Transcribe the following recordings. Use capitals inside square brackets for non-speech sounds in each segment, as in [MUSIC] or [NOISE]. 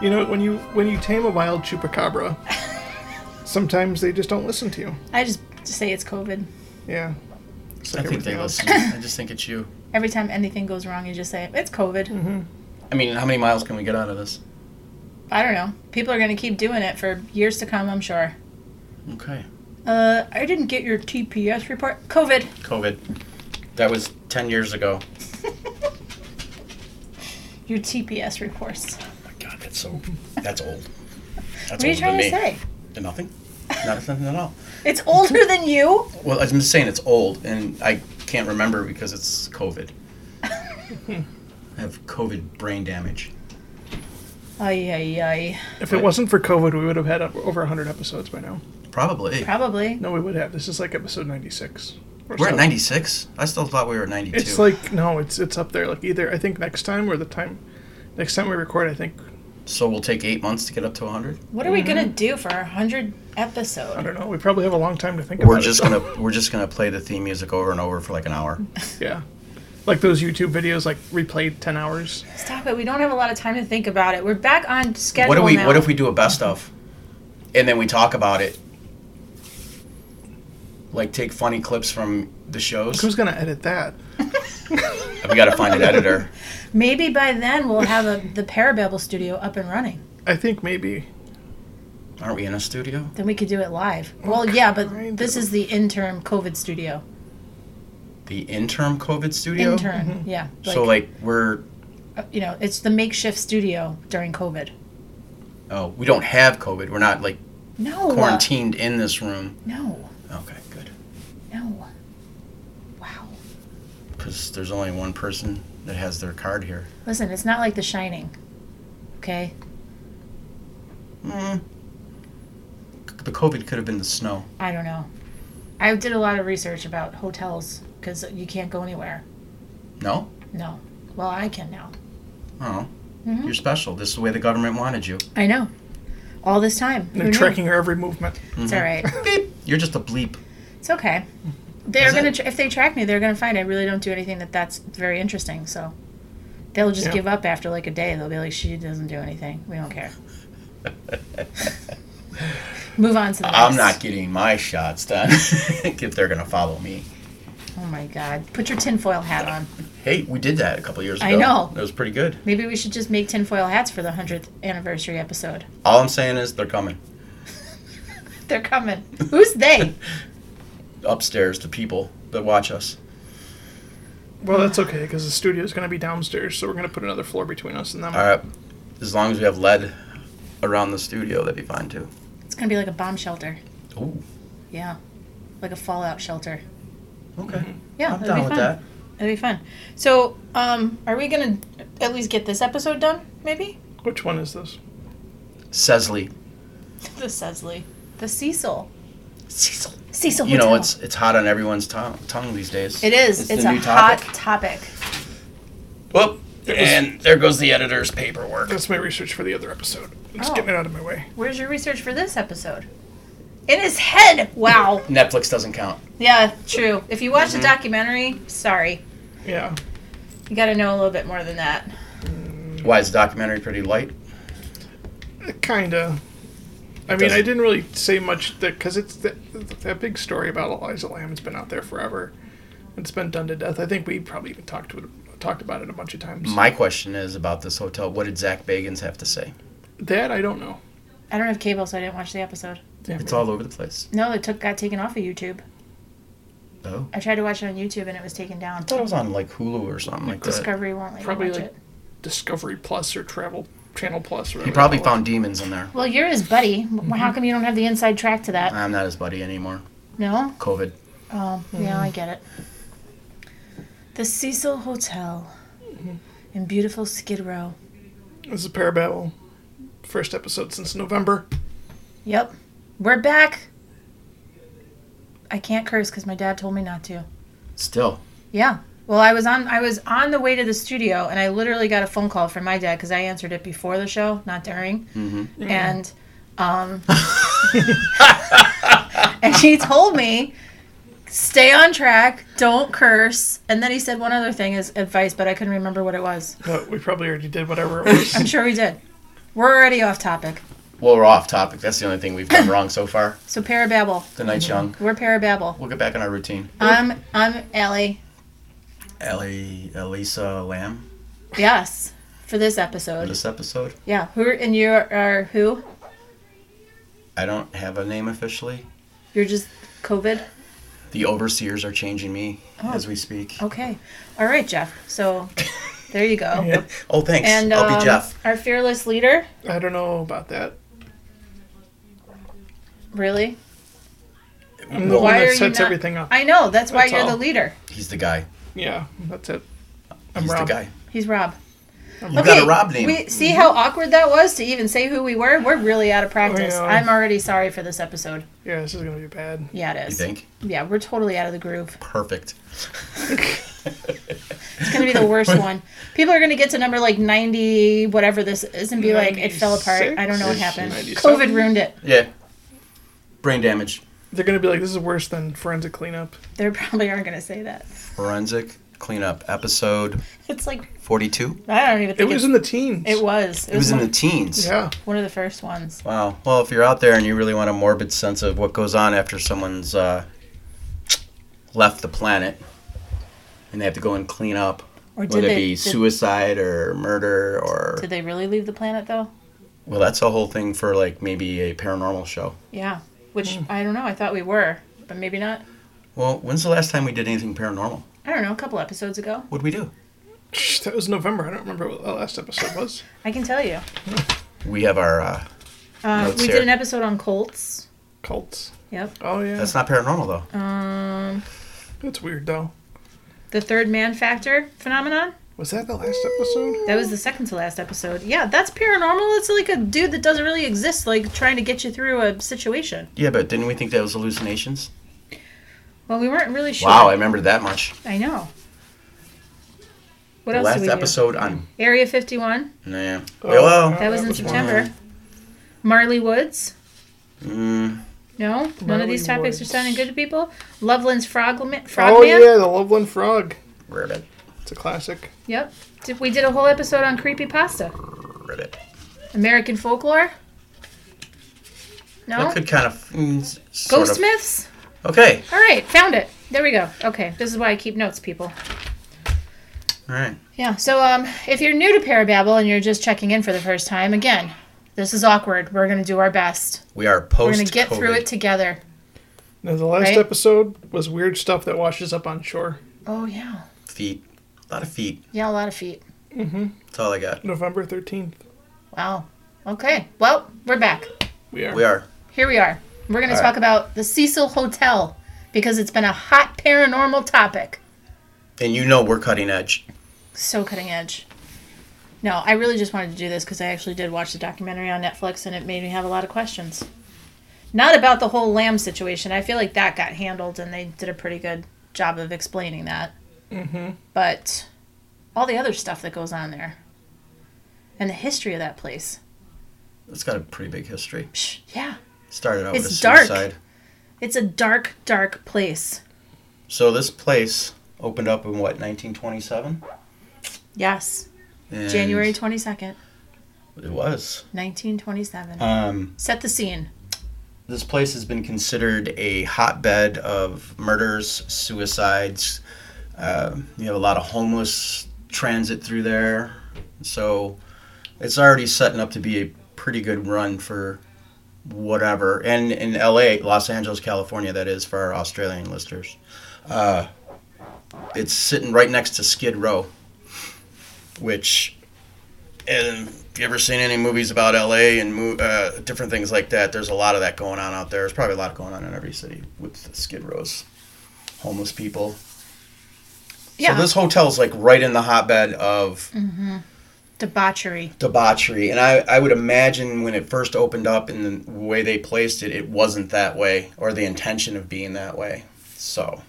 You know, when you when you tame a wild chupacabra, [LAUGHS] sometimes they just don't listen to you. I just say it's COVID. Yeah. It's I think they everything else. listen. I just think it's you. Every time anything goes wrong, you just say it's COVID. I mean, how many miles can we get out of this? I don't know. People are going to keep doing it for years to come, I'm sure. Okay. Uh, I didn't get your TPS report. COVID. COVID. That was 10 years ago. [LAUGHS] Your TPS reports. My that's so. That's old. That's What are you older trying to me. say? Nothing. [LAUGHS] Not nothing at all. It's older than you? Well, I'm just saying it's old, and I can't remember because it's COVID. [LAUGHS] I have COVID brain damage. Ay, ay, ay. If it wasn't for COVID, we would have had up- over 100 episodes by now. Probably. Probably. No, we would have. This is like episode 96. We're so. at 96. I still thought we were at 92. It's like no, it's it's up there. Like either I think next time or the time next time we record, I think so we'll take eight months to get up to 100. What are we going to mm-hmm. do for our 100 episode? I don't know. We probably have a long time to think about We're it. just though. gonna we're just gonna play the theme music over and over for like an hour. [LAUGHS] yeah, like those YouTube videos, like replayed 10 hours. Stop it. We don't have a lot of time to think about it. We're back on schedule What do we now. What if we do a best of, and then we talk about it? Like take funny clips from the shows. Who's gonna edit that? We got to find an editor. Maybe by then we'll have a, the Parababble studio up and running. I think maybe. Aren't we in a studio? Then we could do it live. Well, yeah, but kind this of. is the interim COVID studio. The interim COVID studio. Intern, yeah. So like we're uh, you know, it's the makeshift studio during COVID. oh we don't have COVID. We're not like No. uh, quarantined in this room. No. Okay, good. No. Wow. Because there's only one person that has their card here. Listen, it's not like The Shining. Okay? Mm. The COVID could have been the snow. I don't know. I did a lot of research about hotels because you can't go anywhere. No. No. Well, I can now. Oh, Mhm. you're special. This is the way the government wanted you. I know. All this time. Who They're tracking her every movement. It's all right. [LAUGHS] Beep. You're just a bleep. It's okay. They're gonna it? tr- if they track me, they're gonna find I really don't do anything that that's very interesting. So they'll just Yeah. give up after like a day. They'll be like, she doesn't do anything. We don't care. [LAUGHS] Move on to the next. I'm not getting my shots done [LAUGHS] if they're gonna follow me. Oh my god! Put your tinfoil hat on. Hey, we did that a couple years ago. I know. It was pretty good. Maybe we should just make tinfoil hats for the hundredth anniversary episode. All I'm saying is they're coming [LAUGHS] They're coming. Who's they? Upstairs. The people that watch us. Well, that's okay because the studio is gonna be downstairs, so we're gonna put another floor between us and them. All right. As long as we have lead around the studio, that'd be fine too. It's gonna be like a bomb shelter. Ooh. Yeah, like a fallout shelter. Okay. Yeah, I'm that'd down be with fun. that. It'd be fun. So, um, are we gonna at least get this episode done? Maybe Which one is this? Sesley. [LAUGHS] the Sesley, the Cecil, Cecil. Cecil. You know, it's it's hot on everyone's tongue, tongue these days. it is. It's It's, the a new hot topic. topic. Whoop. And there goes the editor's paperwork. That's my research for the other episode. I'm just Oh. getting it out of my way. Where's your research for this episode? In his head. Wow. [LAUGHS] Netflix doesn't count. yeah, true. If you watch Mm-hmm. the documentary, sorry, Yeah. you got to know a little bit more than that. Why is the documentary pretty light? Kinda. I mean, doesn't- I didn't really say much because it's that, that big story about Eliza Lam has been out there forever. And it's been done to death. I think we probably even talked to it, talked about it a bunch of times. My question is about this hotel. What did Zach Bagans have to say? that I don't know. I don't have cable, so I didn't watch the episode. Damn It's it. all over the place. No, it took got taken off of YouTube. Oh. I tried to watch it on YouTube and it was taken down. I thought it was on like Hulu or something like that. Discovery won't let Probably you watch like it. Discovery Plus or Travel Channel Plus. Or He probably they found demons in there. Well, you're his buddy. Mm-hmm. How come you don't have the inside track to that? I'm not his buddy anymore. No? COVID. Oh, yeah, I get it. The Cecil Hotel in beautiful Skid Row. This is Parababble. First episode since November. Yep. We're back. I can't curse because my dad told me not to. Still. Yeah. Well, I was on I was on the way to the studio and I literally got a phone call from my dad because I answered it before the show, not during. Mm-hmm. And um [LAUGHS] [LAUGHS] and he told me stay on track, don't curse. And then he said one other thing as advice, but I couldn't remember what it was. But we probably already did whatever it [LAUGHS] was. I'm sure we did. We're already off topic. Well, we're off topic. That's the only thing we've done wrong so far. So Parababble. The night's young. We're Parababble. We'll get back in our routine. I'm I'm Allie. Ellie, Elisa Lam Yes. For this for episode. this episode. Yeah. Who and you are who? I don't have a name officially. You're just COVID? The overseers are changing me Oh. as we speak. Okay. All right, Jeff. So [LAUGHS] there you go. Yep. Oh, thanks. And I'll um, be Jeff. our fearless leader, I don't know about that. really? I'm the Well, one Why are that you sets not- everything up. I know. That's why That's you're all. the leader. He's the guy. Yeah, that's it. I'm He's Rob. the guy. He's Rob. You got a Rob name. We see how awkward that was to even say who we were. We're really out of oh, practice. yeah. I'm already sorry for this episode. Yeah, this is gonna be bad. Yeah, it is. You think? Yeah, we're totally out of the groove. Perfect. [LAUGHS] It's gonna be the worst one. People are gonna get to number like 90, whatever this is, and be like, it fell apart. I don't know what happened. 97? COVID ruined it. Yeah. Brain damage. They're gonna be like, this is worse than forensic cleanup. They probably aren't gonna say that. Forensic cleanup episode [LAUGHS] It's like 42. I don't even think It think was it's- in the teens. It was. It was in one, the teens. Yeah. one of the first ones. Wow. Well, if you're out there and you really want a morbid sense of what goes on after someone's uh, left the planet and they have to go and clean up, Or did whether it they? be did, suicide or murder or. did they really leave the planet though? Well, that's a whole thing for like maybe a paranormal show. Yeah. Which Hmm. I don't know. I thought we were, but maybe not. Well, when's the last time we did anything paranormal? I don't know. A couple episodes ago. What'd we do? That was November. I don't remember what the last episode was. [LAUGHS] I can tell you. We have our. Uh, Notes we here. did an episode on cults. Cults. Yep. Oh yeah. that's not paranormal though. Um, That's weird though. the third man factor phenomenon. Was that the last episode? That was the second to last episode. Yeah, that's paranormal. It's like a dude that doesn't really exist, like trying to get you through a situation. Yeah, but didn't we think that was hallucinations? Well, we weren't really sure. Wow, I remember that much. I know. What the else last did we do? episode on. Area 51. Nah. Oh, well, yeah. That was in one. September. Marley Woods. mm, No, none of these topics are sounding good to people. Loveland's Frogman. Oh Frogman. yeah, the Loveland Frog. ribbit, It's a classic. Yep. Did- We did a whole episode on creepy pasta. ribbit. American folklore. No. That could kind of. Mm, s- sort Ghost of. myths. Okay. All right, found it. There we go. Okay, this is why I keep notes, people. All right. Yeah. So, um, if you're new to Parababble and you're just checking in for the first time, again, this is awkward. We're gonna do our best. We are post. We're gonna get through it together. Now the last Right? episode was weird stuff that washes up on shore. Oh yeah. Feet. A lot of feet. Yeah, a lot of feet. Mhm. That's all I got. November thirteenth. Wow. Okay. Well, we're back. We are. We are. Here we are. We're gonna All talk about the Cecil Hotel because it's been a hot paranormal topic. And you know we're cutting edge. So cutting edge. No, I really just wanted to do this because I actually did watch the documentary on Netflix and it made me have a lot of questions. Not about the whole Lam situation. I feel like that got handled and they did a pretty good job of explaining that. Mm-hmm. But all the other stuff that goes on there and the history of that place. It's got a pretty big history. Psh, yeah. Started out with a It's dark. suicide. It's a dark, dark place. So this place opened up in what 1927? Yes. And January 22nd, It was. 1927. Um, Set the scene. this place has been considered a hotbed of murders, suicides. Um you have a lot of homeless transit through there, so it's already setting up to be a pretty good run for whatever. And in L.A., Los Angeles, California, that is for our Australian listeners. Uh, it's sitting right next to Skid Row, which, and if you ever seen any movies about LA and uh, different things like that, there's a lot of that going on out there. There's probably a lot going on in every city with Skid Rows, homeless people. Yeah. So this hotel's like right in the hotbed of mm-hmm. Debauchery. debauchery, and I, I would imagine when it first opened up and the way they placed it, it wasn't that way or the intention of being that way. So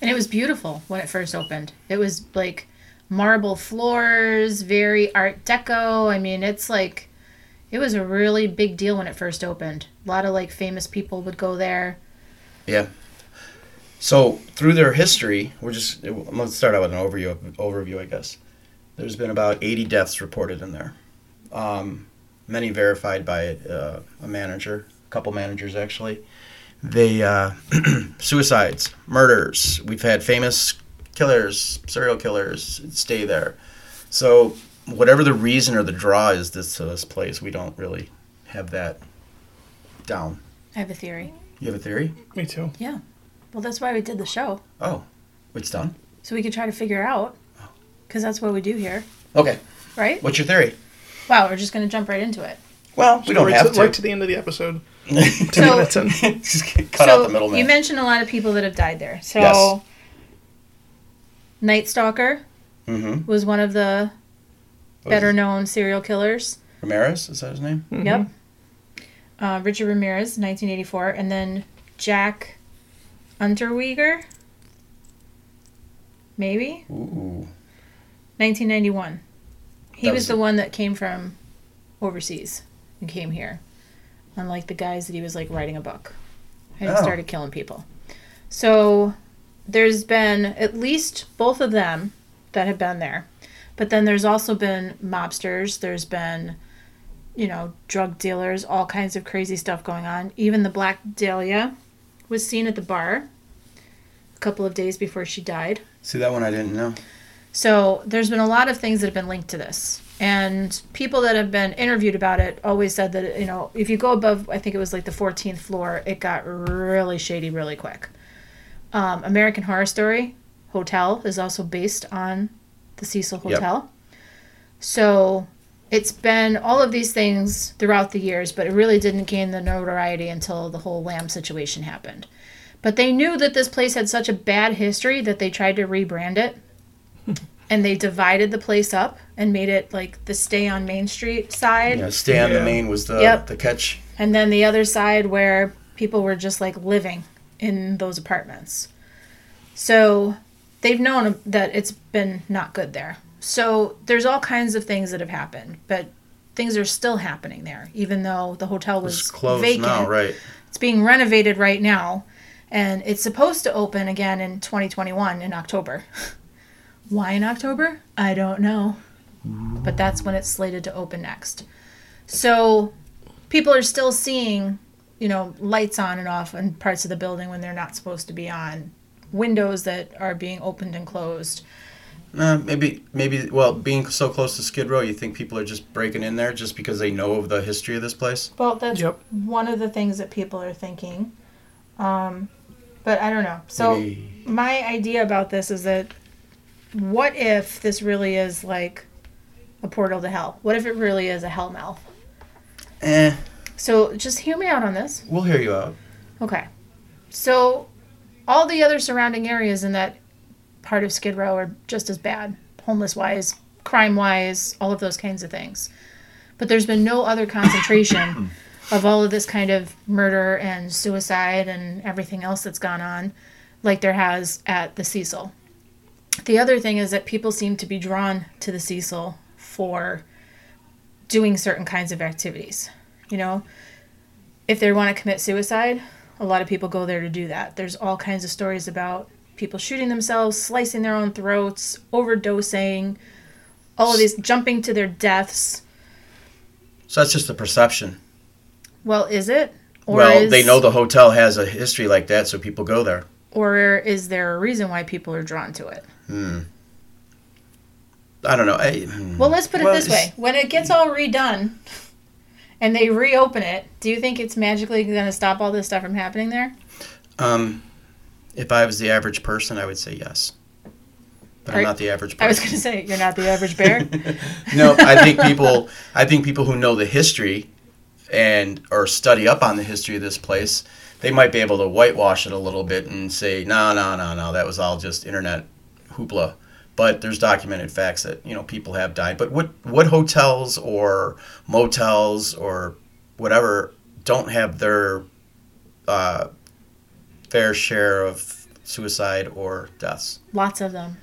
And it was beautiful when it first opened. It was like marble floors, very art deco. I mean, it's like it was a really big deal when it first opened. A lot of like famous people would go there. Yeah. So through their history, we're just let's start out with an overview. Overview, I guess. There's been about 80 deaths reported in there. Um, many verified by uh, a manager, a couple managers actually. They uh, [CLEARS THROAT] suicides, murders. We've had famous killers, serial killers stay there. So whatever the reason or the draw is this to this place, we don't really have that down. I have a theory. You have a theory? Me too. Yeah. Well, that's why we did the show. Oh, it's done. So we could try to figure out. Because that's what we do here, Okay. right? What's your theory? Wow, we're just going to jump right into it. Well, we don't right, have to, to. right to the end of the episode. Two [LAUGHS] So- minutes in. [LAUGHS] Just get cut out the middle you man. mentioned a lot of people that have died there. So, Yes. Night Stalker mm-hmm. was one of the better known serial killers. Ramirez is that his name? Mhm. Yep. Uh, Richard Ramirez, 1984, and then Jack Unterweger, maybe Ooh. 1991. He That was, was the one that came from overseas and came here, unlike the guys that he was like writing a book and Oh. started killing people. So there's been at least both of them that have been there, but then there's also been mobsters. There's been you know, drug dealers, all kinds of crazy stuff going on. Even the Black Dahlia was seen at the bar a couple of days before she died. See that one I didn't know. So there's been a lot of things that have been linked to this. And people that have been interviewed about it always said that, you know, if you go above, I think it was like the 14th floor, it got really shady really quick. Um, American Horror Story Hotel is also based on the Cecil Yep. Hotel. So it's been all of these things throughout the years, but it really didn't gain the notoriety until the whole Lam situation happened. But they knew that this place had such a bad history that they tried to rebrand it. [LAUGHS] and they divided the place up and made it like the stay on Main Street side. Yeah, stay on the main was the Yep. the catch. And then the other side where people were just like living in those apartments. So they've known that it's been not good there. So there's all kinds of things that have happened, but things are still happening there, even though the hotel was It's closed vacant. now, right? It's being renovated right now, and it's supposed to open again in 2021 in October. [LAUGHS] Why in October? I don't know. But that's when it's slated to open next. So people are still seeing, you know, lights on and off in parts of the building when they're not supposed to be on, windows that are being opened and closed. Uh, maybe, maybe. Well, being so close to Skid Row, you think people are just breaking in there just because they know of the history of this place? Well, that's Yep. one of the things that people are thinking. Um, but I don't know. So Maybe- my idea about this is that what if this really is like a portal to hell? What if it really is a hell mouth? Eh, So just hear me out on this. we'll hear you out. Okay. So all the other surrounding areas in that part of Skid Row are just as bad, homeless wise, crime wise, all of those kinds of things. But there's been no other concentration [COUGHS] of all of this kind of murder and suicide and everything else that's gone on like there has at the Cecil. The other thing is that people seem to be drawn to the Cecil for doing certain kinds of activities. You know, if they want to commit suicide, a lot of people go there to do that. There's all kinds of stories about people shooting themselves, slicing their own throats, overdosing, all of these jumping to their deaths. So that's just a perception. Well, is it? Or well, is, they know the hotel has a history like that, so people go there. Or is there a reason why people are drawn to it? Hmm. I don't know. I, hmm. Well, let's put it Well, this way: when it gets all redone and they reopen it, do you think it's magically going to stop all this stuff from happening there? Um, if I was the average person, I would say yes. But I'm not the average person. I was going to say you're not the average bear. [LAUGHS] [LAUGHS] no, I think people. I think people who know the history, and or study up on the history of this place, they might be able to whitewash it a little bit and say, no, no, no, no, that was all just internet hoopla. But there's documented facts that you know people have died. But what what hotels or motels or whatever don't have their uh, fair share of suicide or deaths Lots of them.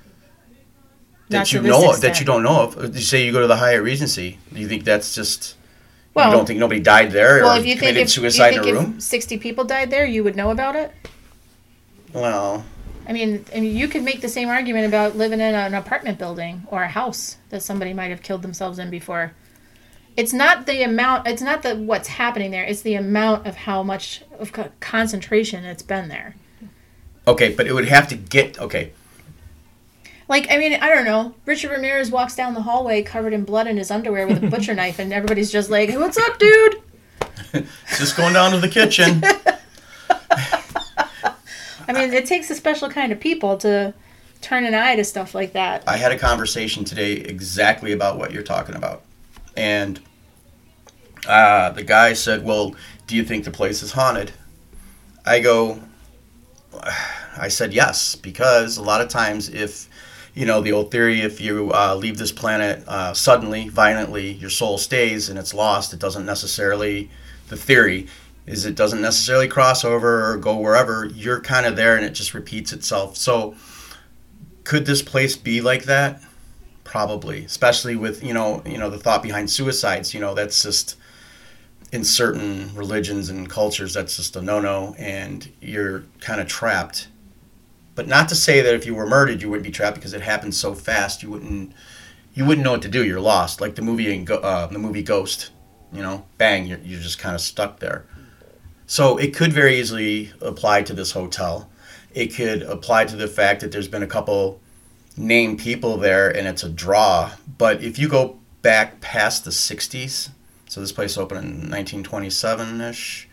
Not that you know of, that you don't know of. You say you go to the Hyatt Regency. Do you think that's just Well, you don't think nobody died there well, or if you think committed if, suicide you in a if room? 60 people died there, you would know about it. Well, I mean, I mean, you could make the same argument about living in an apartment building or a house that somebody might have killed themselves in before. It's not the amount. It's not the what's happening there. It's the amount of how much of concentration it's been there. Okay, but it would have to get okay. Like, I mean, I don't know. Richard Ramirez walks down the hallway covered in blood in his underwear with a [LAUGHS] butcher knife, and everybody's just like, "What's up, dude?" [LAUGHS] Just going down to the kitchen. [LAUGHS] I mean, it takes a special kind of people to turn an eye to stuff like that. I had a conversation today exactly about what you're talking about. And uh, the guy said, Well, do you think the place is haunted? I go, [SIGHS] I said yes, because a lot of times, if, you know, the old theory, if you uh, leave this planet uh, suddenly, violently, your soul stays and it's lost, it doesn't necessarily, the theory is it doesn't necessarily cross over or go wherever. You're kind of there and it just repeats itself. So, could this place be like that? Probably, especially with you know you know the thought behind suicides. You know that's just in certain religions and cultures that's just a no-no, and you're kind of trapped. But not to say that if you were murdered you wouldn't be trapped because it happens so fast you wouldn't you wouldn't know what to do. You're lost, like the movie uh, the movie Ghost. You know, bang, you're you're just kind of stuck there. So it could very easily apply to this hotel. It could apply to the fact that there's been a couple named people there and it's a draw. But if you go back past the 60s, so this place opened in 1927 ish,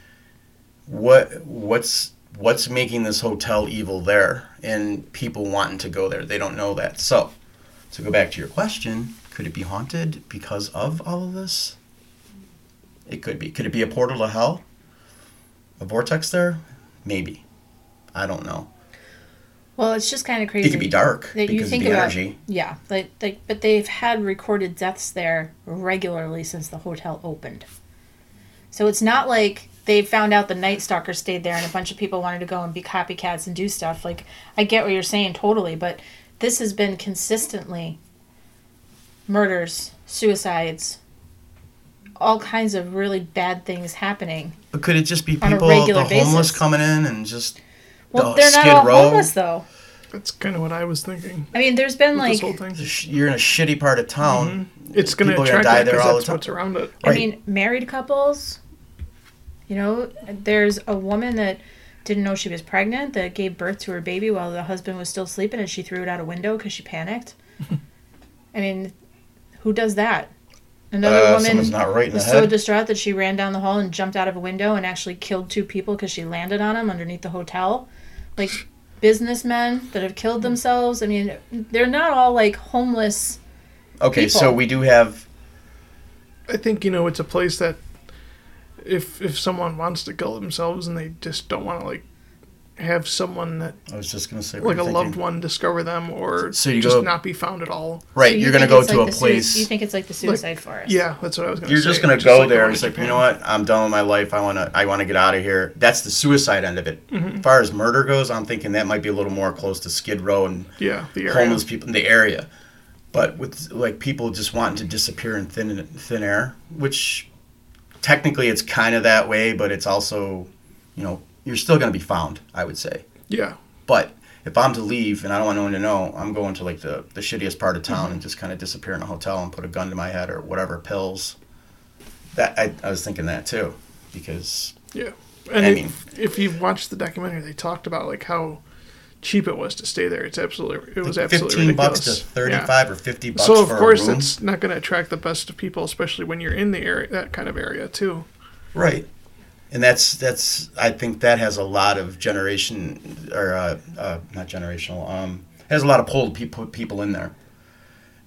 what what's what's making this hotel evil there and people wanting to go there? They don't know that. So to go back to your question, could it be haunted because of all of this? It could be. Could it be a portal to hell? A vortex there? Maybe. I don't know. Well, it's just kind of crazy. It could be dark that you because of think the about- energy. Yeah, like, like, but they've had recorded deaths there regularly since the hotel opened. So it's not like they found out the Night Stalker stayed there and a bunch of people wanted to go and be copycats and do stuff. Like, I get what you're saying totally, but this has been consistently murders, suicides, all kinds of really bad things happening. But could it just be people, the homeless basis. coming in and just Well, they're not Skid all Row? homeless though. That's kind of what I was thinking. I mean, there's been With like this whole thing. You're in a shitty part of town. It's going to People are gonna attract die that there because all the that's time. what's around it. I Right. mean, married couples. You know, there's a woman that didn't know she was pregnant that gave birth to her baby while the husband was still sleeping, and she threw it out a window because she panicked. [LAUGHS] I mean, who does that? Another Uh, woman someone's not right in the was so head. distraught that she ran down the hall and jumped out of a window and actually killed two people because she landed on them underneath the hotel. Like businessmen that have killed themselves. I mean, they're not all like homeless. Okay, so we do have. I think you know it's a place that if if someone wants to kill themselves and they just don't want to like have someone that I was just gonna say like a you're loved one discover them or So you just go- not be found at all. Right, So you you're gonna go to like a the sui- place. you think it's like the suicide forest? Yeah, that's what I was going to say. You're say. just gonna Just go like the there. one It's in like you know what? I'm done with my life. I wanna. I wanna get out of here. That's the suicide end of it. Mm-hmm. As far as murder goes, I'm thinking that might be a little more close to Skid Row and Yeah, the area. homeless people in the area. But with like people just wanting to disappear in thin thin air, which technically it's kind of that way, but it's also, you know, you're still gonna be found. I would say. Yeah, But if I'm to leave and I don't want anyone to know, I'm going to like the, the shittiest part of town mm-hmm. and just kind of disappear in a hotel and put a gun to my head or whatever pills. That I, I was thinking that too, because yeah. And I if, mean- if you've watched the documentary, they talked about like how cheap it was to stay there. It's absolutely it was like absolutely fifteen bucks to thirty five Yeah. or fifty bucks for a room. So of course it's not going to attract the best of people, especially when you're in the area, that kind of area too. right, and that's that's I think that has a lot of generation or uh, uh, not generational. Um, has a lot of pull people people in there.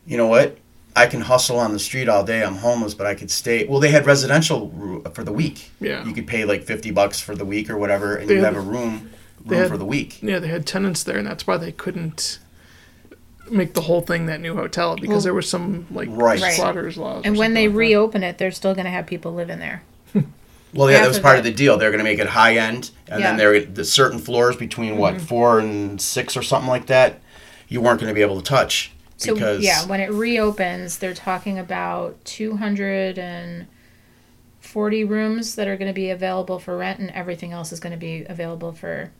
You know what? I can hustle on the street all day. I'm homeless, but I could stay. Well, they had residential ru- for the week. Yeah. You could pay like fifty bucks for the week or whatever, and you have a room room had- for the week. Yeah, they had tenants there, and that's why they couldn't make the whole thing that new hotel because Well- there was some like Right. Right. slaughters laws. And when something they like that. reopen it, they're still going to have people living there. Well, yeah, that was part it. of the deal. They're going to make it high end, and Yeah. then there the certain floors between what Mm-hmm. four and six or something like that, you weren't going to be able to touch So because yeah, when it reopens, they're talking about 240 rooms that are going to be available for rent, and everything else is going to be available for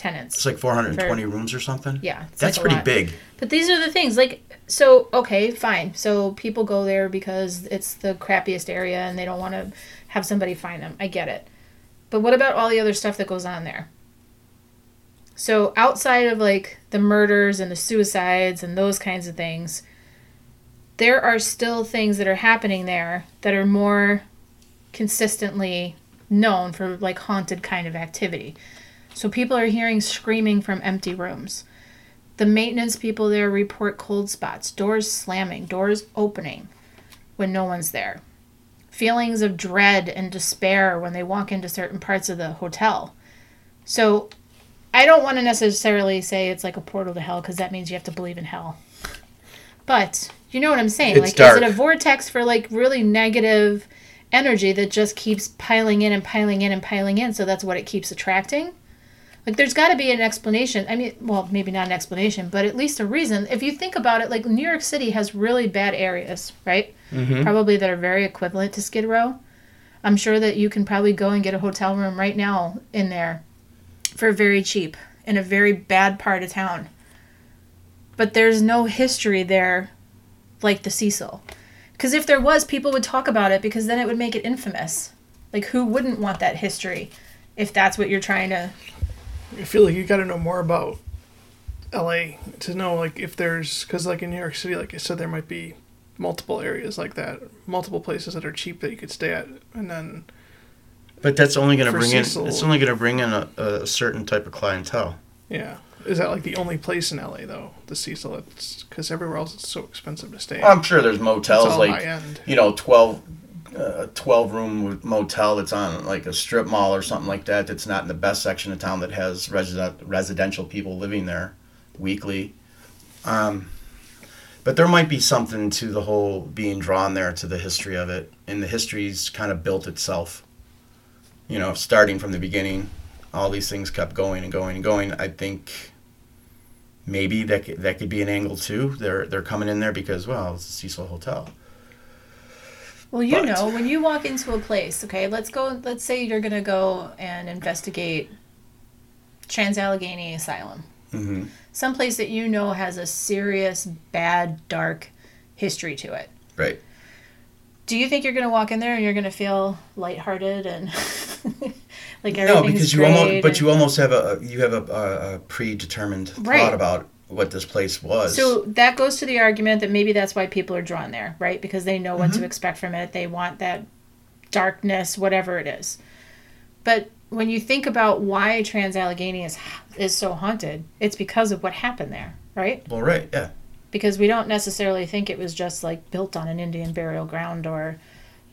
tenants. It's like 420 rooms or something. Yeah, That's like pretty lot. big. But these are the things like so okay, fine. So people go there because it's the crappiest area and they don't want to have somebody find them. I get it. But what about all the other stuff that goes on there? So outside of like the murders and the suicides and those kinds of things, there are still things that are happening there that are more consistently known for like haunted kind of activity. So people are hearing screaming from empty rooms. The maintenance people there report cold spots, doors slamming, doors opening when no one's there. Feelings of dread and despair when they walk into certain parts of the hotel. So I don't want to necessarily say it's like a portal to hell because that means you have to believe in hell. But you know what I'm saying? It's like, is dark. it a vortex for like really negative energy that just keeps piling in and piling in and piling in? So that's what it keeps attracting? Like, there's got to be an explanation. I mean, well, maybe not an explanation, but at least a reason. If you think about it, like, New York City has really bad areas, right? Mm-hmm. Probably that are very equivalent to Skid Row. I'm sure that you can probably go and get a hotel room right now in there for very cheap in a very bad part of town. But there's no history there like the Cecil. Because if there was, people would talk about it because then it would make it infamous. Like, who wouldn't want that history if that's what you're trying to. I feel like you got to know more about LA to know like if there's because like in New York City, like I said, there might be multiple areas like that, multiple places that are cheap that you could stay at, and then But that's only going to bring in. It's only going to bring in a, a certain type of clientele. yeah, is that like the only place in LA though? The Cecil, it's because everywhere else it's so expensive to stay. I'm sure there's motels like you know 12 uh, 12 room motel that's on like a strip mall or something like that that's not in the best section of town that has resident, residential people living there weekly. Um, but there might be something to the whole being drawn there to the history of it and the history's kind of built itself. You know starting from the beginning all these things kept going and going and going. I think maybe that could, that could be an angle too. They're they're coming in there because well it's a cecil hotel Well, you But- know, when you walk into a place, okay, let's go, let's say you're going to go and investigate Trans Allegheny Asylum. hmm Someplace that you know has a serious, bad, dark history to it. Right. Do you think you're going to walk in there and you're going to feel lighthearted and [LAUGHS] like everything's No, because you almost, but and- you almost have a you have a, a, a predetermined Right. thought about what this place was. So that goes to the argument that maybe that's why people are drawn there, right? Because they know what Mm-hmm. to expect from it. They want that darkness, whatever it is. But when you think about why Trans Allegheny is is so haunted, it's because of what happened there, right? well, right, yeah, Because we don't necessarily think it was just like built on an Indian burial ground or,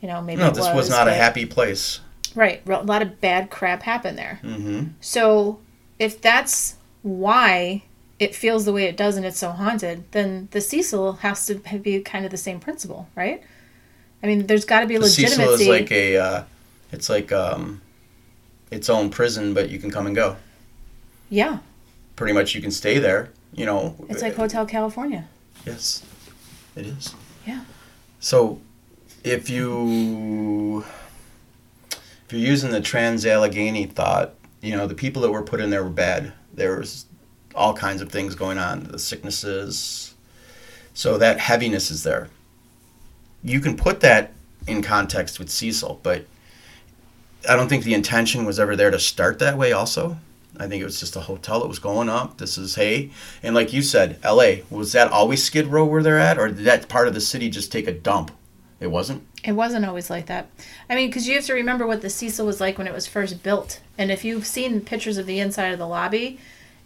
you know, maybe no, this was not a happy place. Right, a lot of bad crap happened there. hmm So if that's why it feels the way it does and it's so haunted, then the Cecil has to be kind of the same principle, right? I mean, there's got to be The Cecil legitimacy. is like a, uh, it's like um, its own prison, but you can come and go. yeah, Pretty much, you can stay there. You know, it's like Hotel California. Yes, it is. Yeah. So, if you if you're using the Trans Allegheny thought, you know the people that were put in there were bad. There was all kinds of things going on, the sicknesses. So that heaviness is there. You can put that in context with Cecil, but I don't think the intention was ever there to start that way. Also, I think it was just a hotel that was going up. This is hey, and like you said, L.A. was that always Skid Row where they're at, or did that part of the city just take a dump? It wasn't. It wasn't always like that. I mean, because you have to remember what the Cecil was like when it was first built. And if you've seen pictures of the inside of the lobby,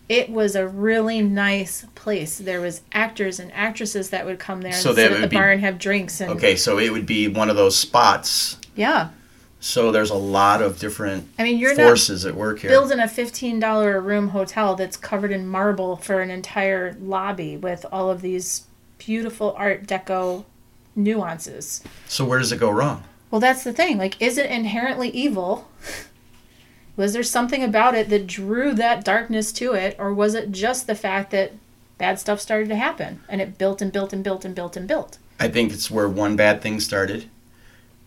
it was a really nice place. There was actors and actresses that would come there So and sit at the be- bar and have drinks. And Okay, so it would be one of those spots. yeah, So there's a lot of different I mean, you're forces at work here. building a fifteen dollar a room hotel that's covered in marble for an entire lobby with all of these beautiful Art Deco nuances. So where does it go wrong? Well, that's the thing. Like, is it inherently evil? [LAUGHS] Was there something about it that drew that darkness to it, or was it just the fact that bad stuff started to happen and it built and built and built and built and built? I think it's where one bad thing started,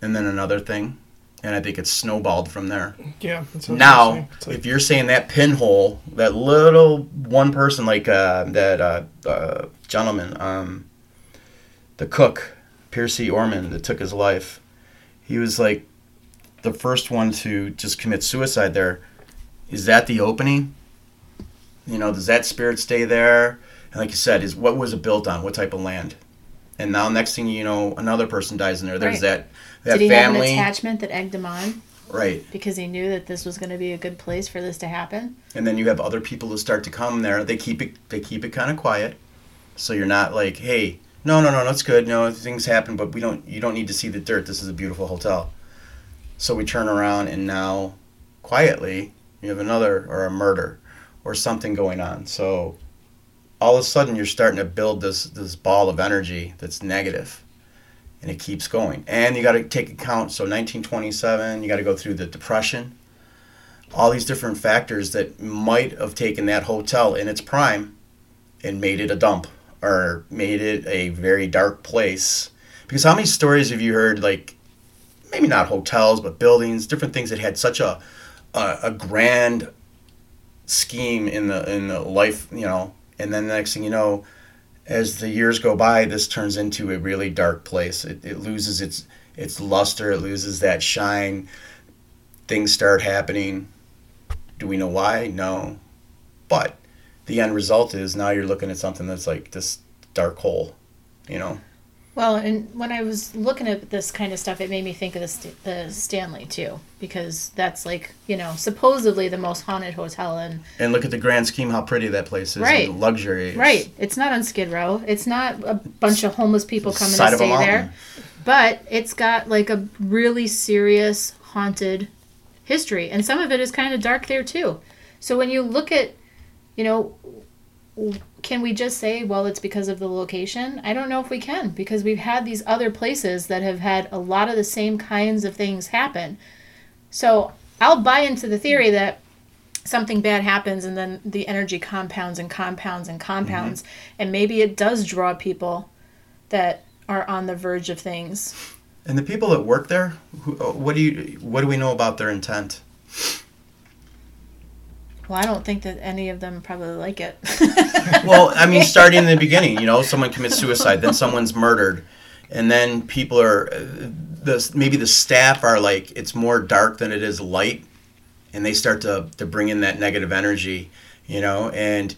and then another thing, and I think it's snowballed from there. Yeah. That's what I was Now, like- if you're saying that pinhole, that little one person, like uh, that uh, uh, gentleman, um, the cook, Percy Ormond, that took his life, he was like the first one to just commit suicide there. Is that the opening? You know, does that spirit stay there? And like you said, is what was it built on? What type of land? And now, next thing you know, another person dies in there. There's Right. that that Did he have an attachment that egged him on right? because he knew that this was going to be a good place for this to happen? and then you have other people who start to come there. They keep it they keep it kind of quiet, so you're not like, hey, no, no, no, that's good. No, things happen, but we don't. You don't need to see the dirt. This is a beautiful hotel. So we turn around and now, quietly, you have another or a murder, or something going on. So all of a sudden, you're starting to build this this ball of energy that's negative, and it keeps going. And you got to take account. So 1927, you got to go through the depression all these different factors that might have taken that hotel in its prime and made it a dump or made it a very dark place. Because how many stories have you heard, like maybe not hotels, but buildings, different things that had such a a, a grand scheme in the in the life, you know, and then the next thing you know, as the years go by, this turns into a really dark place. It, it loses its its luster, it loses that shine. Things start happening. Do we know why? No. But the end result is now you're looking at something that's like this dark hole, you know? Well, and when I was looking at this kind of stuff, it made me think of the, St- the Stanley too, because that's like you know supposedly the most haunted hotel in And look at the grand scheme, how pretty that place is. Right. And luxury. right. It's not on Skid Row. It's not a bunch of homeless people The coming side to of a stay there, but it's got like a really serious haunted history, and some of it is kind of dark there too. So when you look at, you know, can we just say, well, it's because of the location? I don't know if we can because we've had these other places that have had a lot of the same kinds of things happen. So I'll buy into the theory that something bad happens and then the energy compounds and compounds and compounds and maybe it does draw people that are on the verge of things. And the people that work there, who, uh, what do you what do we know about their intent? Well, I don't think that any of them probably like it. [LAUGHS] well, I mean, starting in the beginning, you know, someone commits suicide, then someone's murdered, and then people are, uh, the maybe the staff are like, it's more dark than it is light, and they start to to bring in that negative energy, you know, and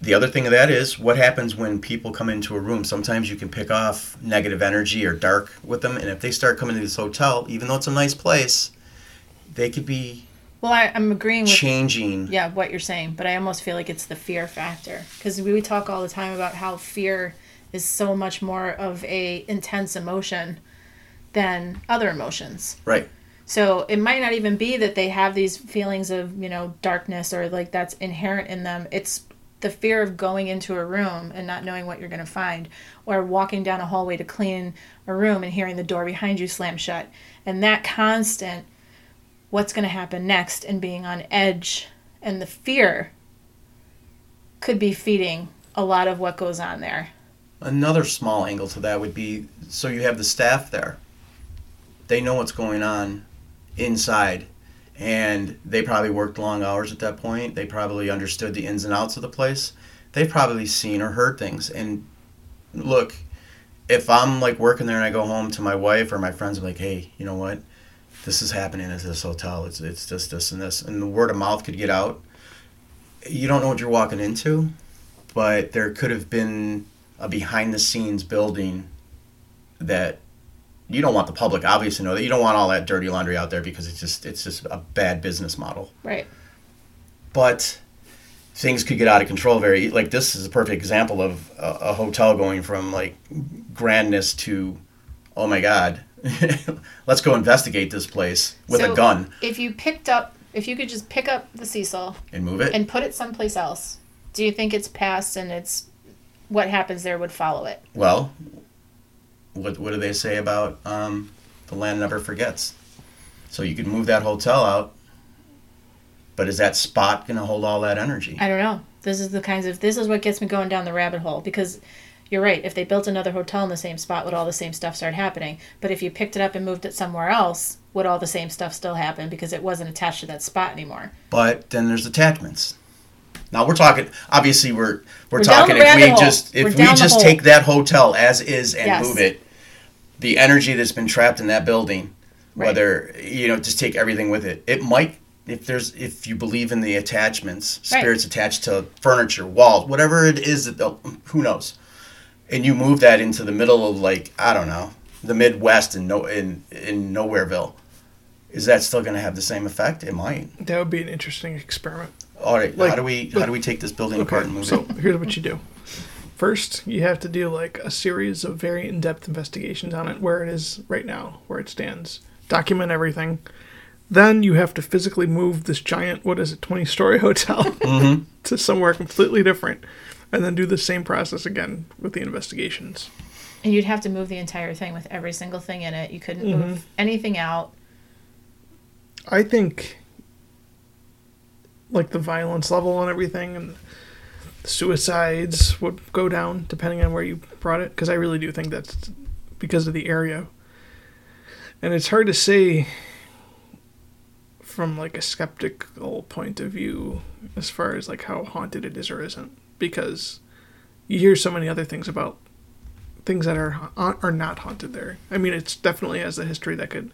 the other thing of that is what happens when people come into a room. Sometimes you can pick off negative energy or dark with them, and if they start coming to this hotel, even though it's a nice place, they could be well, I, I'm agreeing with changing. yeah what you're saying, but I almost feel like it's the fear factor because we, we talk all the time about how fear is so much more of a intense emotion than other emotions. Right. So it might not even be that they have these feelings of, you know, darkness or like that's inherent in them. It's the fear of going into a room and not knowing what you're going to find or walking down a hallway to clean a room and hearing the door behind you slam shut. And that constant what's going to happen next and being on edge and the fear could be feeding a lot of what goes on there. Another small angle to that would be so you have the staff there. They know what's going on inside, and they probably worked long hours at that point. They probably understood the ins and outs of the place. They've probably seen or heard things. And look, if I'm like working there and I go home to my wife or my friends, I'm like, hey, you know what? This is happening at this hotel. It's it's this, this, and this, and the word of mouth could get out. You don't know what you're walking into, but there could have been a behind the scenes building that you don't want the public obviously to know that you don't want all that dirty laundry out there because it's just it's just a bad business model Right. but things could get out of control very like this is a perfect example of a, a hotel going from like grandness to oh my god [LAUGHS] let's go investigate this place with So, a gun If you picked up, if you could just pick up the Cecil and move it and put it someplace else, do you think it's past and it's what happens there would follow it? well what, what do they say about um, the land never forgets so you could move that hotel out but is that spot going to hold all that energy I don't know. This is the kinds of this is what gets me going down the rabbit hole because you're right. If they built another hotel in the same spot, would all the same stuff start happening? But if you picked it up and moved it somewhere else, would all the same stuff still happen because it wasn't attached to that spot anymore? But then there's attachments. Now we're talking. Obviously, we're we're, We're talking if we hole. just if We're we just take that hotel as is and Yes. move it, the energy that's been trapped in that building, Right. whether you know, just take everything with it. It might if there's if you believe in the attachments, Right. spirits attached to furniture, walls, whatever it is that who knows, and you move that into the middle of like I don't know the Midwest and no in in Nowhereville. Is that still going to have the same effect? It might. That would be an interesting experiment. All right. Like- how do we how do we take this building apart and move so it? So here's what you do. First, you have to do like a series of very in-depth investigations on it, where it is right now, where it stands. Document everything. Then you have to physically move this giant, what is it, 20-story [LAUGHS] hotel Mm-hmm. [LAUGHS] to somewhere completely different, and then do the same process again with the investigations. And you'd have to move the entire thing with every single thing in it. You couldn't Mm-hmm. move anything out. I think, like the violence level and everything, and suicides would go down depending on where you brought it. Because I really do think that's because of the area, and it's hard to say from like a skeptical point of view as far as like how haunted it is or isn't, because you hear so many other things about things that are are not haunted there. I mean, it's definitely has a history that could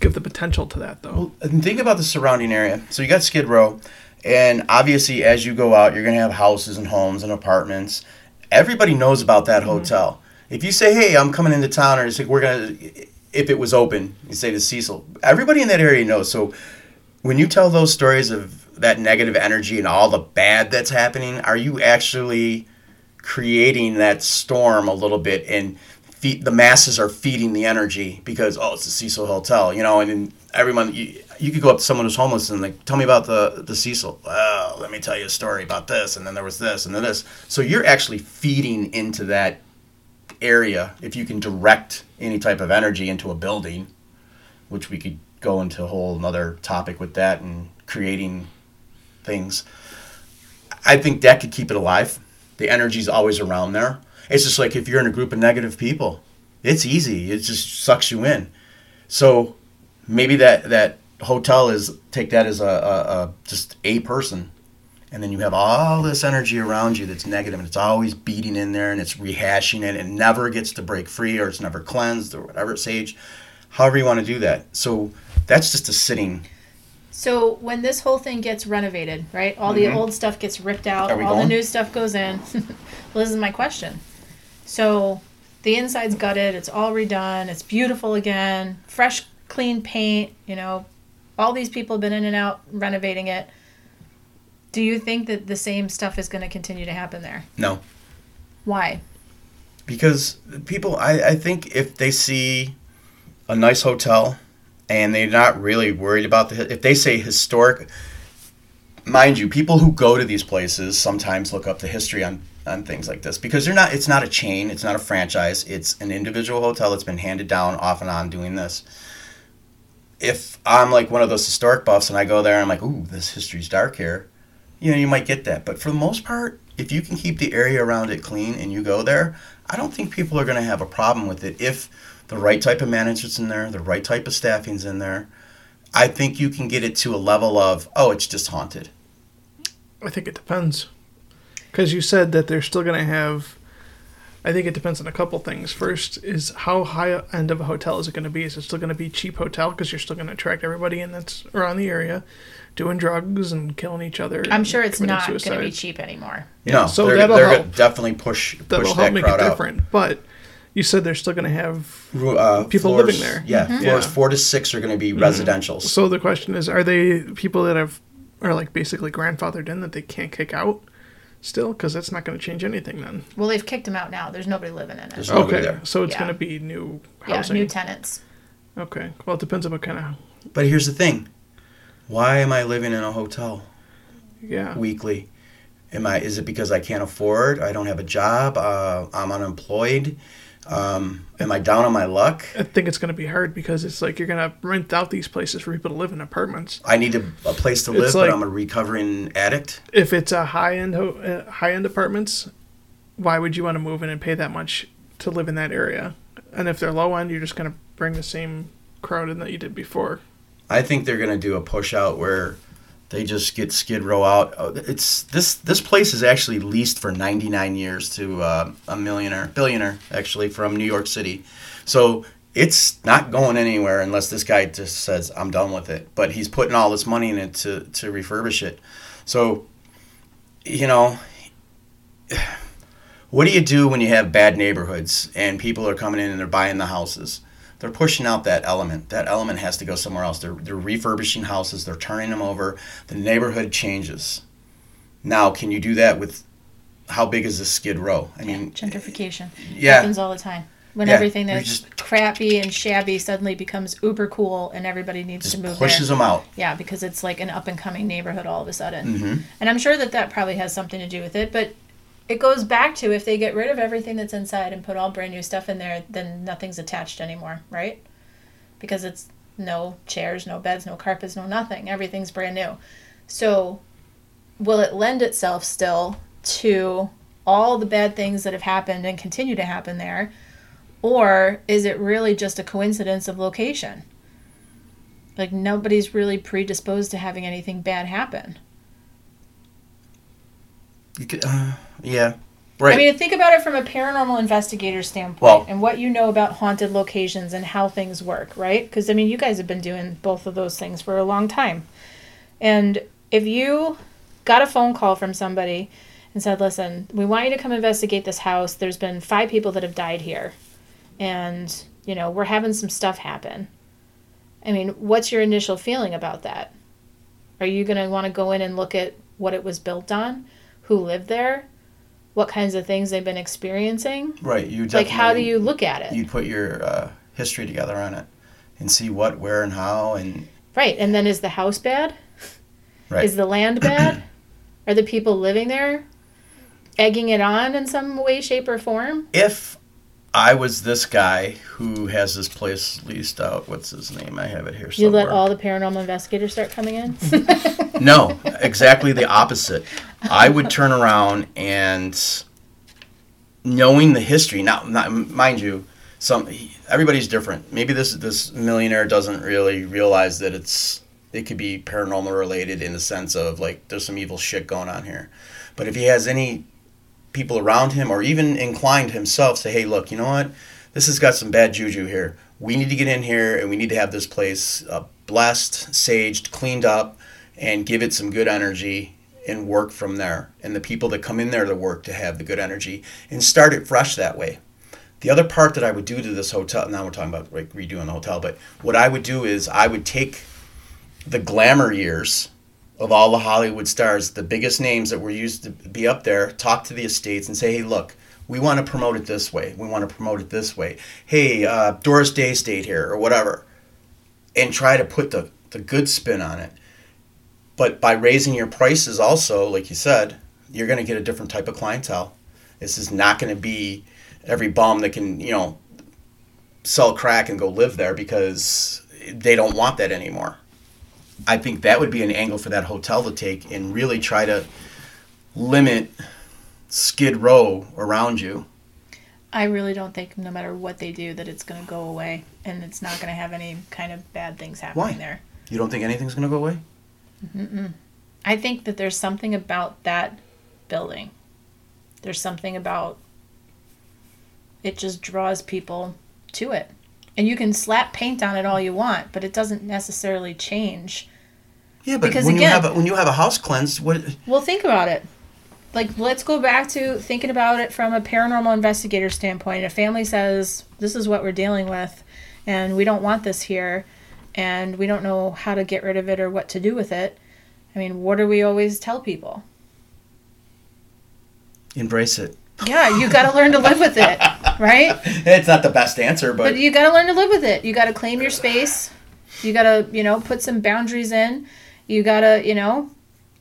give the potential to that though. Well, and think about the surrounding area. So you got Skid Row, and obviously as you go out, you're gonna have houses and homes and apartments. Everybody knows about that mm-hmm. hotel. If you say, "Hey, I'm coming into town," or you say, "We're gonna," if it was open, you say to Cecil. Everybody in that area knows. So when you tell those stories of that negative energy and all the bad that's happening, are you actually creating that storm a little bit and feed, the masses are feeding the energy because oh it's the Cecil Hotel you know and then everyone you, you could go up to someone who's homeless and like tell me about the the Cecil. Well let me tell you a story about this and then there was this and then this. So you're actually feeding into that area if you can direct any type of energy into a building which we could go into a whole another topic with that and creating things I think that could keep it alive. The energy's always around there. It's just like if you're in a group of negative people, it's easy. It just sucks you in. So maybe that that hotel is take that as a, a, a just a person, and then you have all this energy around you that's negative, and it's always beating in there, and it's rehashing it, and never gets to break free, or it's never cleansed, or whatever sage. However you want to do that. So that's just a sitting. So when this whole thing gets renovated, right? All the old stuff gets ripped out, Mm-hmm. All the new stuff goes in. [LAUGHS] well, this is my question. So the inside's gutted, it's all redone, it's beautiful again, fresh, clean paint, you know. All these people have been in and out renovating it. Do you think that the same stuff is going to continue to happen there? No. Why? because people I, I think if they see a nice hotel and they're not really worried about the if they say historic mind you people who go to these places sometimes look up the history on on things like this because they're not it's not a chain it's not a franchise it's an individual hotel that's been handed down off and on doing this. If i'm like one of those historic buffs and i go there and i'm like ooh this history's dark here you know you might get that. But for the most part if you can keep the area around it clean and you go there I don't think people are going to have a problem with it if the right type of management's in there, the right type of staffing's in there. I think you can get it to a level of, oh, it's just haunted. I think it depends. Because you said that they're still going to have. I think it depends on a couple things. First is how high end of a hotel is it going to be? Is it still going to be cheap hotel because you're still going to attract everybody in that's around the area, doing drugs and killing each other? I'm sure it's not going to be cheap anymore. no, so they're, that'll they're help. definitely push That'll push help that make crowd it out. different. But you said they're still going to have. Uh, People floors- living there. Yeah, Mm-hmm. floors Yeah. four to six are going to be residential. So the question is, are they people that have are like basically grandfathered in that they can't kick out? Still, because that's not going to change anything then. Well, they've kicked them out now. There's nobody living in it. There's Okay, there. so it's Yeah. going to be new housing. Yeah, new tenants. okay, well it depends on what kind of But here's the thing: why am I living in a hotel yeah. weekly? Am I? Is it because I can't afford? I don't have a job. Uh, I'm unemployed. Um, am I down on my luck? I think it's going to be hard because it's like you're going to rent out these places for people to live in apartments. I need a, a place to live, It's but I'm a recovering addict. If it's a high end uh, high end apartments, why would you want to move in and pay that much to live in that area? And if they're low end, you're just going to bring the same crowd in that you did before. I think they're gonna do a push out where they just get Skid Row out. Oh, It's this this place is actually leased for 99 years to uh, a millionaire, billionaire actually from New York City. So it's not going anywhere unless this guy just says I'm done with it. But he's putting all this money in it to to refurbish it. So you know. [SIGHS] What do you do when you have bad neighborhoods and people are coming in and they're buying the houses? They're pushing out that element. That element has to go somewhere else. They're, they're refurbishing houses, they're turning them over. The neighborhood changes. Now, can you do that with how big is this Skid Row? I mean, Gentrification yeah, happens all the time. When Yeah, everything that's just- crappy and shabby suddenly becomes uber cool and everybody needs to move pushes there. them out. Yeah, because it's like an up and coming neighborhood all of a sudden. hmm And I'm sure that that probably has something to do with it, but it goes back to if they get rid of everything that's inside and put all brand new stuff in there, then nothing's attached anymore, right? Because it's no chairs, no beds, no carpets, no nothing. Everything's brand new. So, will it lend itself still to all the bad things that have happened and continue to happen there? Or is it really just a coincidence of location? Like, nobody's really predisposed to having anything bad happen. Could, uh, yeah, right. I mean, think about it from a paranormal investigator standpoint Well- and what you know about haunted locations and how things work, right? Because, I mean, you guys have been doing both of those things for a long time. And if you got a phone call from somebody and said, listen, we want you to come investigate this house, there's been five people that have died here, and, you know, we're having some stuff happen. I mean, what's your initial feeling about that? Are you going to want to go in and look at what it was built on? Who lived there? what kinds of things they've been experiencing. right. You Like, how do you look at it? You put your uh, history together on it and see what, where, and how, and right. And then is the house bad? Right. Is the land [CLEARS THROAT] bad? Are the people living there egging it on in some way, shape, or form? if I was this guy who has this place leased out, what's his name? I have it here You let all the paranormal investigators start coming in? [LAUGHS] [LAUGHS] No, exactly the opposite. I would turn around and knowing the history. Now, not, mind you, some everybody's different. Maybe this this millionaire doesn't really realize that it's it could be paranormal related in the sense of like there's some evil shit going on here. But if he has any people around him or even inclined himself say, "Hey, look, you know what? This has got some bad juju here. We need to get in here and we need to have this place uh, blessed, saged, cleaned up, and give it some good energy and work from there. And the people that come in there to work to have the good energy and start it fresh that way. The other part that I would do to this hotel, now we're talking about like redoing the hotel, but what I would do is I would take the glamour years of all the Hollywood stars, the biggest names that were used to be up there, talk to the estates and say, hey, look, we want to promote it this way. We want to promote it this way. Hey, uh, Doris Day stayed here or whatever. And try to put the, the good spin on it. But by raising your prices also, like you said, you're going to get a different type of clientele. This is not going to be every bum that can, you know, sell crack and go live there because they don't want that anymore. I think that would be an angle for that hotel to take and really try to limit Skid Row around you. I really don't think, no matter what they do, that it's going to go away and it's not going to have any kind of bad things happening Why? there. You don't think anything's going to go away? I think that there's something about that building. There's something about it just draws people to it. And you can slap paint on it all you want, but it doesn't necessarily change. Yeah, but Because when again- you have a, when you have a house cleansed, what Well, think about it. Like, let's go back to thinking about it from a paranormal investigator standpoint. A family says, This is what we're dealing with, and we don't want this here, and we don't know how to get rid of it or what to do with it. I mean, what do we always tell people? embrace it. Yeah, you got to learn to live with it, [LAUGHS] right? It's not the best answer, but But you got to learn to live with it. You got to claim your space. You got to, you know, put some boundaries in. You got to, you know,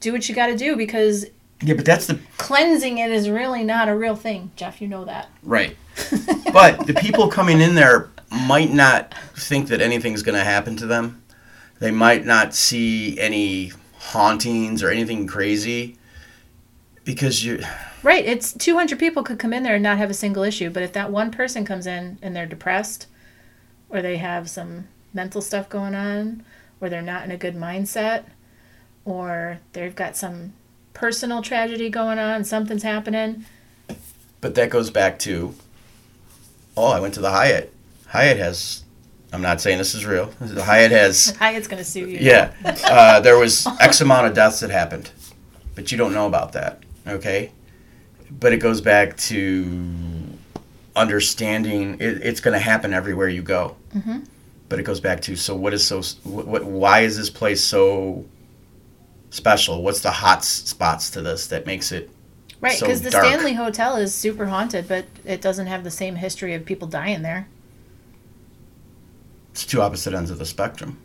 do what you got to do because yeah, but that's the cleansing it is really not a real thing. Jeff, you know that. right. [LAUGHS] but the people coming in there might not think that anything's going to happen to them. They might not see any hauntings or anything crazy. because you Right. It's 200 people could come in there and not have a single issue. But if that one person comes in and they're depressed, or they have some mental stuff going on, or they're not in a good mindset, or they've got some personal tragedy going on, something's happening. But that goes back to, oh, I went to the Hyatt. Hyatt has, I'm not saying this is real. Hyatt has, [LAUGHS] Hyatt's going to sue you. yeah, [LAUGHS] uh, there was X amount of deaths that happened, but you don't know about that, okay? But it goes back to understanding it, it's going to happen everywhere you go. Mm-hmm. But it goes back to, so what is so, what, what, why is this place so special? What's the hot spots to this that makes it Right, so because the dark. Stanley Hotel is super haunted, but it doesn't have the same history of people dying there. It's two opposite ends of the spectrum.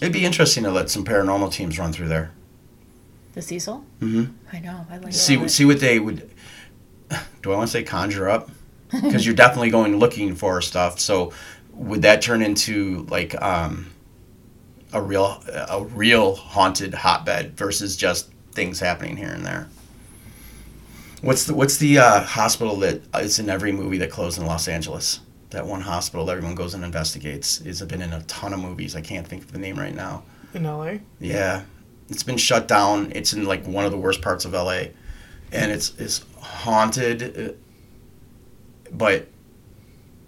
It'd be interesting to let some paranormal teams run through there. The Cecil? Mm-hmm. I know. I like See, that. see what they would. [SIGHS] Do I want to say conjure up? [LAUGHS] Because you're definitely going looking for stuff. So, would that turn into like um, a real a real haunted hotbed versus just things happening here and there? What's the What's the uh, hospital that is in every movie that closed in Los Angeles? That one hospital everyone goes and investigates. It's been in a ton of movies. I can't think of the name right now. in LA. Yeah, it's been shut down. It's in like one of the worst parts of LA, and it's it's haunted. uh, But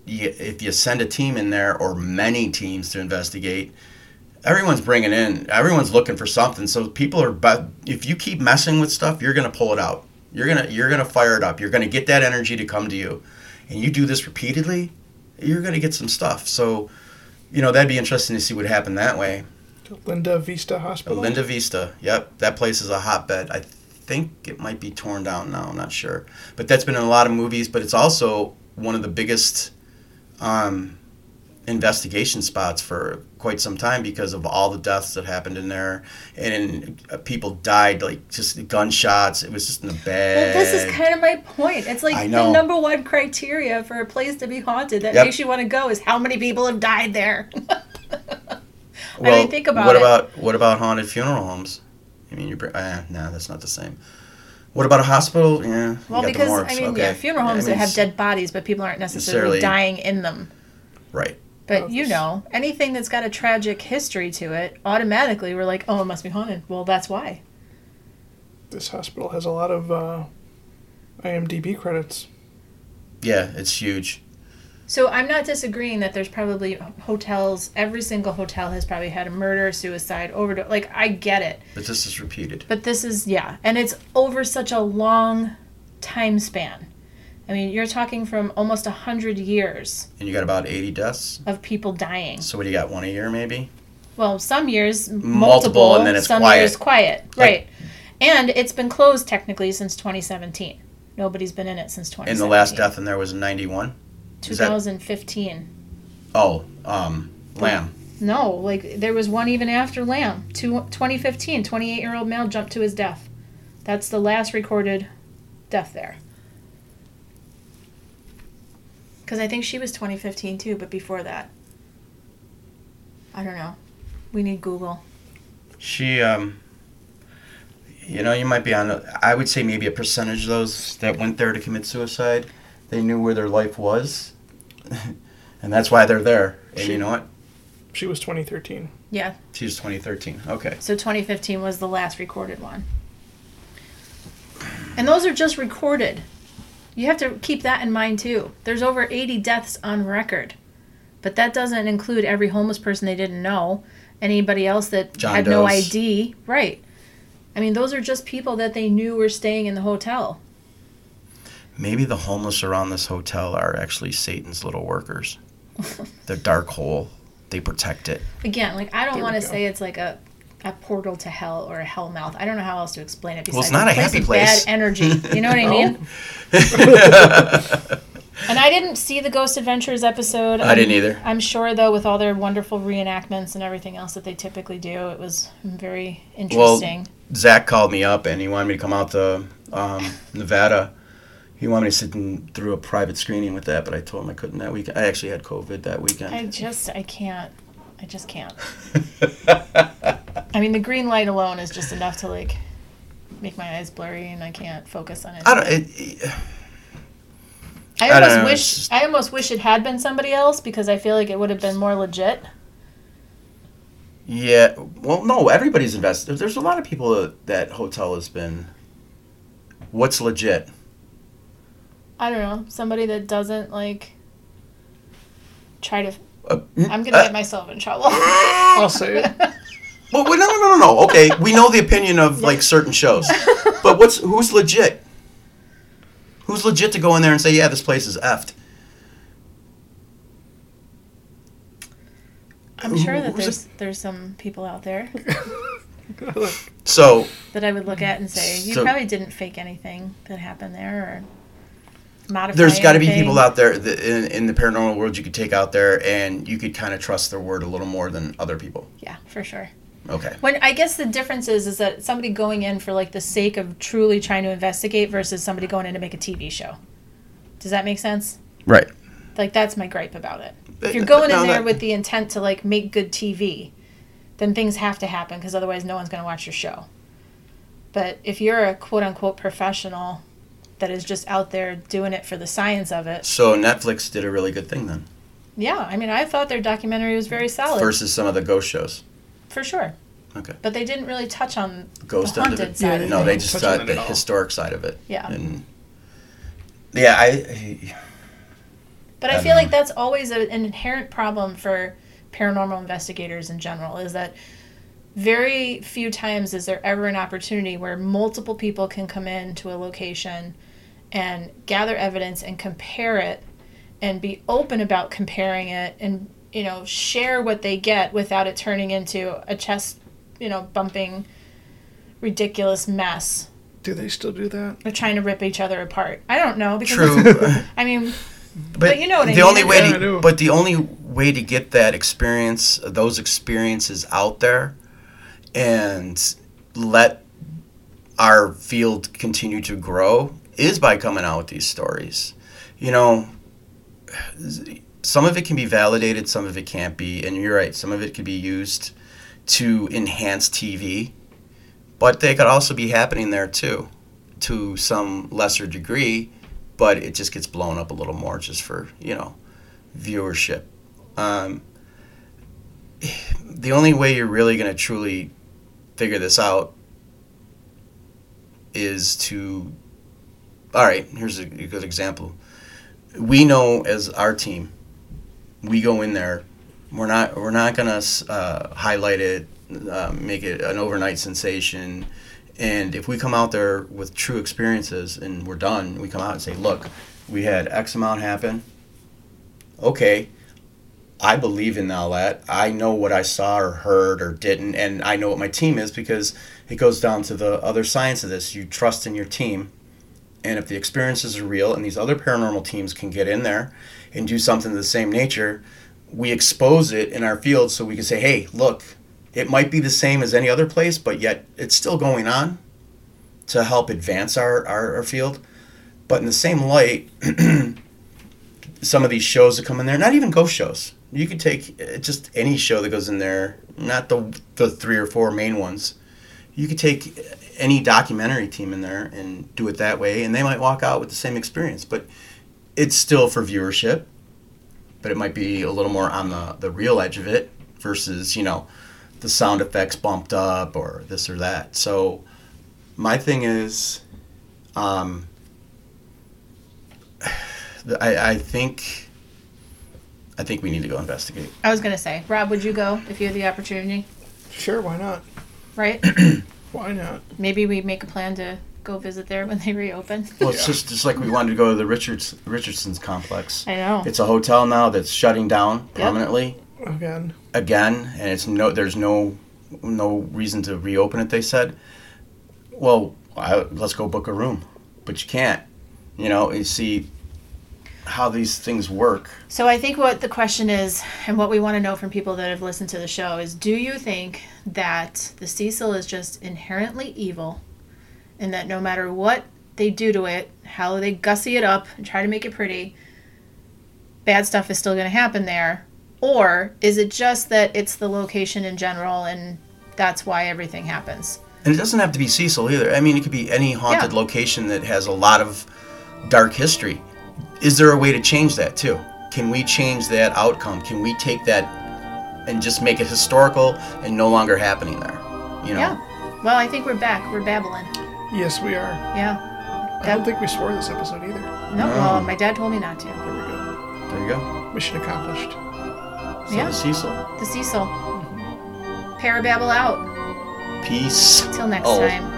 you, if you send a team in there or many teams to investigate, everyone's bringing in. Everyone's looking for something. So people are. But if you keep messing with stuff, you're gonna pull it out. You're gonna you're gonna fire it up. You're gonna get that energy to come to you, and you do this repeatedly, you're gonna get some stuff. So, you know that'd be interesting to see what happened that way. Linda Vista Hospital. Linda Vista. Yep, that place is a hotbed. I think it might be torn down now. I'm not sure, but that's been in a lot of movies. But it's also one of the biggest um, investigation spots for quite some time because of all the deaths that happened in there, and uh, people died like just gunshots. It was just in a Well, this is kind of my point. It's like the number one criteria for a place to be haunted that Yep. makes you want to go is how many people have died there. [LAUGHS] well, mean, think about what it. about what about haunted funeral homes? I mean, you bring. Uh, no, that's not the same. What about a hospital? Yeah. well, because. I mean, Okay. yeah, funeral I homes mean, that have dead bodies, but people aren't necessarily- dying in them. Right. But you know, anything that's got a tragic history to it, automatically we're like, oh, it must be haunted. Well, that's why. This hospital has a lot of uh, IMDb credits. Yeah, it's huge. So I'm not disagreeing that there's probably hotels. Every single hotel has probably had a murder, suicide, overdose. Like I get it. But this is repeated. But this is yeah, and it's over such a long time span. I mean, you're talking from almost a hundred years And you got about 80 deaths. of people dying. So what do you got? One a year, maybe? Well, some years multiple, Multiple, and then it's some quiet. years quiet, Like- right? And it's been closed technically since 2017. Nobody's been in it since 2017. And the last death in there was in 91? Is that- 2015. Oh, um, Lam. No, like there was one even after Lam. Two, 2015, 28 year old male jumped to his death. That's the last recorded death there. Because I think she was 2015 too, but before that. I don't know. We need Google. She, um, you know, you might be on, I would say maybe a percentage of those that went there to commit suicide, they knew where their life was. [LAUGHS] and that's why they're there. And you know what? She was 2013. Yeah, She was 2013. Okay. so 2015 was the last recorded one. And those are just recorded. You have to keep that in mind too. There's over 80 deaths on record. But that doesn't include every homeless person they didn't know, anybody else that John had no ID. Right. I mean, those are just people that they knew were staying in the hotel. Maybe the homeless around this hotel are actually Satan's little workers. [LAUGHS] They're dark hole. They protect it. Again, like I don't want to say it's like a a portal to hell or a hell mouth. I don't know how else to explain it. Well, it's besides not a place happy place. Bad energy. You know what I [LAUGHS] mean? [LAUGHS] And I didn't see the Ghost Adventures episode. I didn't either. I'm sure, though, with all their wonderful reenactments and everything else that they typically do, it was very interesting. Well, Zak called me up and he wanted me to come out to um, Nevada. He wanted me to sit in, through a private screening with that, but I told him I couldn't that weekend. I actually had COVID that weekend. I just, I can't. I just can't. [LAUGHS] I mean, the green light alone is just enough to like make my eyes blurry and I can't focus on it. I don't. It, it- I I don't almost know, wish just- I almost wish it had been somebody else because I feel like it would have been more legit. yeah. Well, no. Everybody's invested. There's a lot of people that, that hotel has been. What's legit? I don't know, somebody that doesn't like try to. Uh, I'm gonna uh, get myself in trouble. I'll say it. [LAUGHS] Well, wait, no, no, no, no. Okay, we know the opinion of [LAUGHS] like certain shows, [LAUGHS] but what's who's legit? Who's legit to go in there and say, yeah, this place is effed? I'm sure that who's there's there's some people out there [LAUGHS] So that I would look at and say you So- probably didn't fake anything that happened there or modify. there's got to be anything. people out there that in, in the paranormal world you could take out there and you could kind of trust their word a little more than other people. Yeah, for sure. Okay. When I guess the difference is is that somebody going in for like the sake of truly trying to investigate versus somebody going in to make a TV show. Does that make sense? Right. Like that's my gripe about it. If Uh, you're going no, in there that- with the intent to like make good TV, then things have to happen because otherwise no one's going to watch your show. But if you're a quote unquote professional that is just out there doing it for the science of it, So Netflix did a really good thing then yeah, I mean, I thought their documentary was very solid versus some of the ghost shows. For sure. Okay. But they didn't really touch on Ghost the haunted side. Yeah, of No, they just Touch uh, on thought it the historic side of it. Yeah. And yeah, I. But I I don't feel like that's always a, an inherent problem for paranormal investigators in general is that very few times is there ever an opportunity where multiple people can come in to a location and gather evidence and compare it and be open about comparing it and you know share what they get without it turning into a chest you know bumping ridiculous mess Do they still do that? They're trying to rip each other apart i don't know because True. [LAUGHS] i mean But you know what I the mean. only way Yeah, to, do. but the only way to get that experience, those experiences out there, and let our field continue to grow is by coming out with these stories. You know, some of it can be validated, some of it can't be, and you're right. Some of it could be used to enhance TV, but they could also be happening there too, to some lesser degree but it just gets blown up a little more just for you know viewership. Um, the only way you're really going to truly figure this out is to. All right, here's a, a good example. We know as our team, we go in there. We're not. We're not gonna uh, highlight it, uh, make it an overnight sensation. And if we come out there with true experiences and we're done, we come out and say, look, we had X amount happen. Okay, I believe in all that. I know what I saw or heard or didn't, and I know what my team is because it goes down to the other science of this. You trust in your team, and if the experiences are real and these other paranormal teams can get in there and do something of the same nature, we expose it in our field so we can say, hey, look, it might be the same as any other place, but yet it's still going on to help advance our, our, our field. But in the same light, [CLEARS THROAT] some of these shows that come in there, not even ghost shows. You could take uh, just any show that goes in there, not the the three or four main ones. You could take any documentary team in there and do it that way, and they might walk out with the same experience. But it's still for viewership, but it might be a little more on the the real edge of it versus you know the sound effects bumped up or this or that. So my thing is, um, [SIGHS] I, I think I think we need to go investigate. I was gonna say, Rob, would you go if you had the opportunity? Sure, why not? Right? [CLEARS THROAT] Why not? Maybe we make a plan to go visit there when they reopen. [LAUGHS] Well, it's Yeah. just just like we wanted to go to the Richards Richardson's complex. I know. It's a hotel now that's shutting down Yep. permanently Again, again, and it's no there's no no reason to reopen it. They said, well, I, let's go book a room, but you can't. You know, you see how these things work. So I think what the question is, and what we want to know from people that have listened to the show is, do you think that the Cecil is just inherently evil, and that no matter what they do to it, how they gussy it up and try to make it pretty, bad stuff is still going to happen there? Or is it just that it's the location in general and that's why everything happens. And it doesn't have to be Cecil either. I mean, it could be any haunted Yeah. location that has a lot of dark history. Is there a way to change that too? Can we change that outcome? Can we take that and just make it historical and no longer happening there? You know? Yeah. Well, I think we're back. We're babbling. Yes, we are. Yeah. I don't think we swore this episode either. No, well, my dad told me not to. There we go. There you go. Mission accomplished. So Yeah. the Cecil. The Cecil. Parababble out. Peace. Till next Oh. time.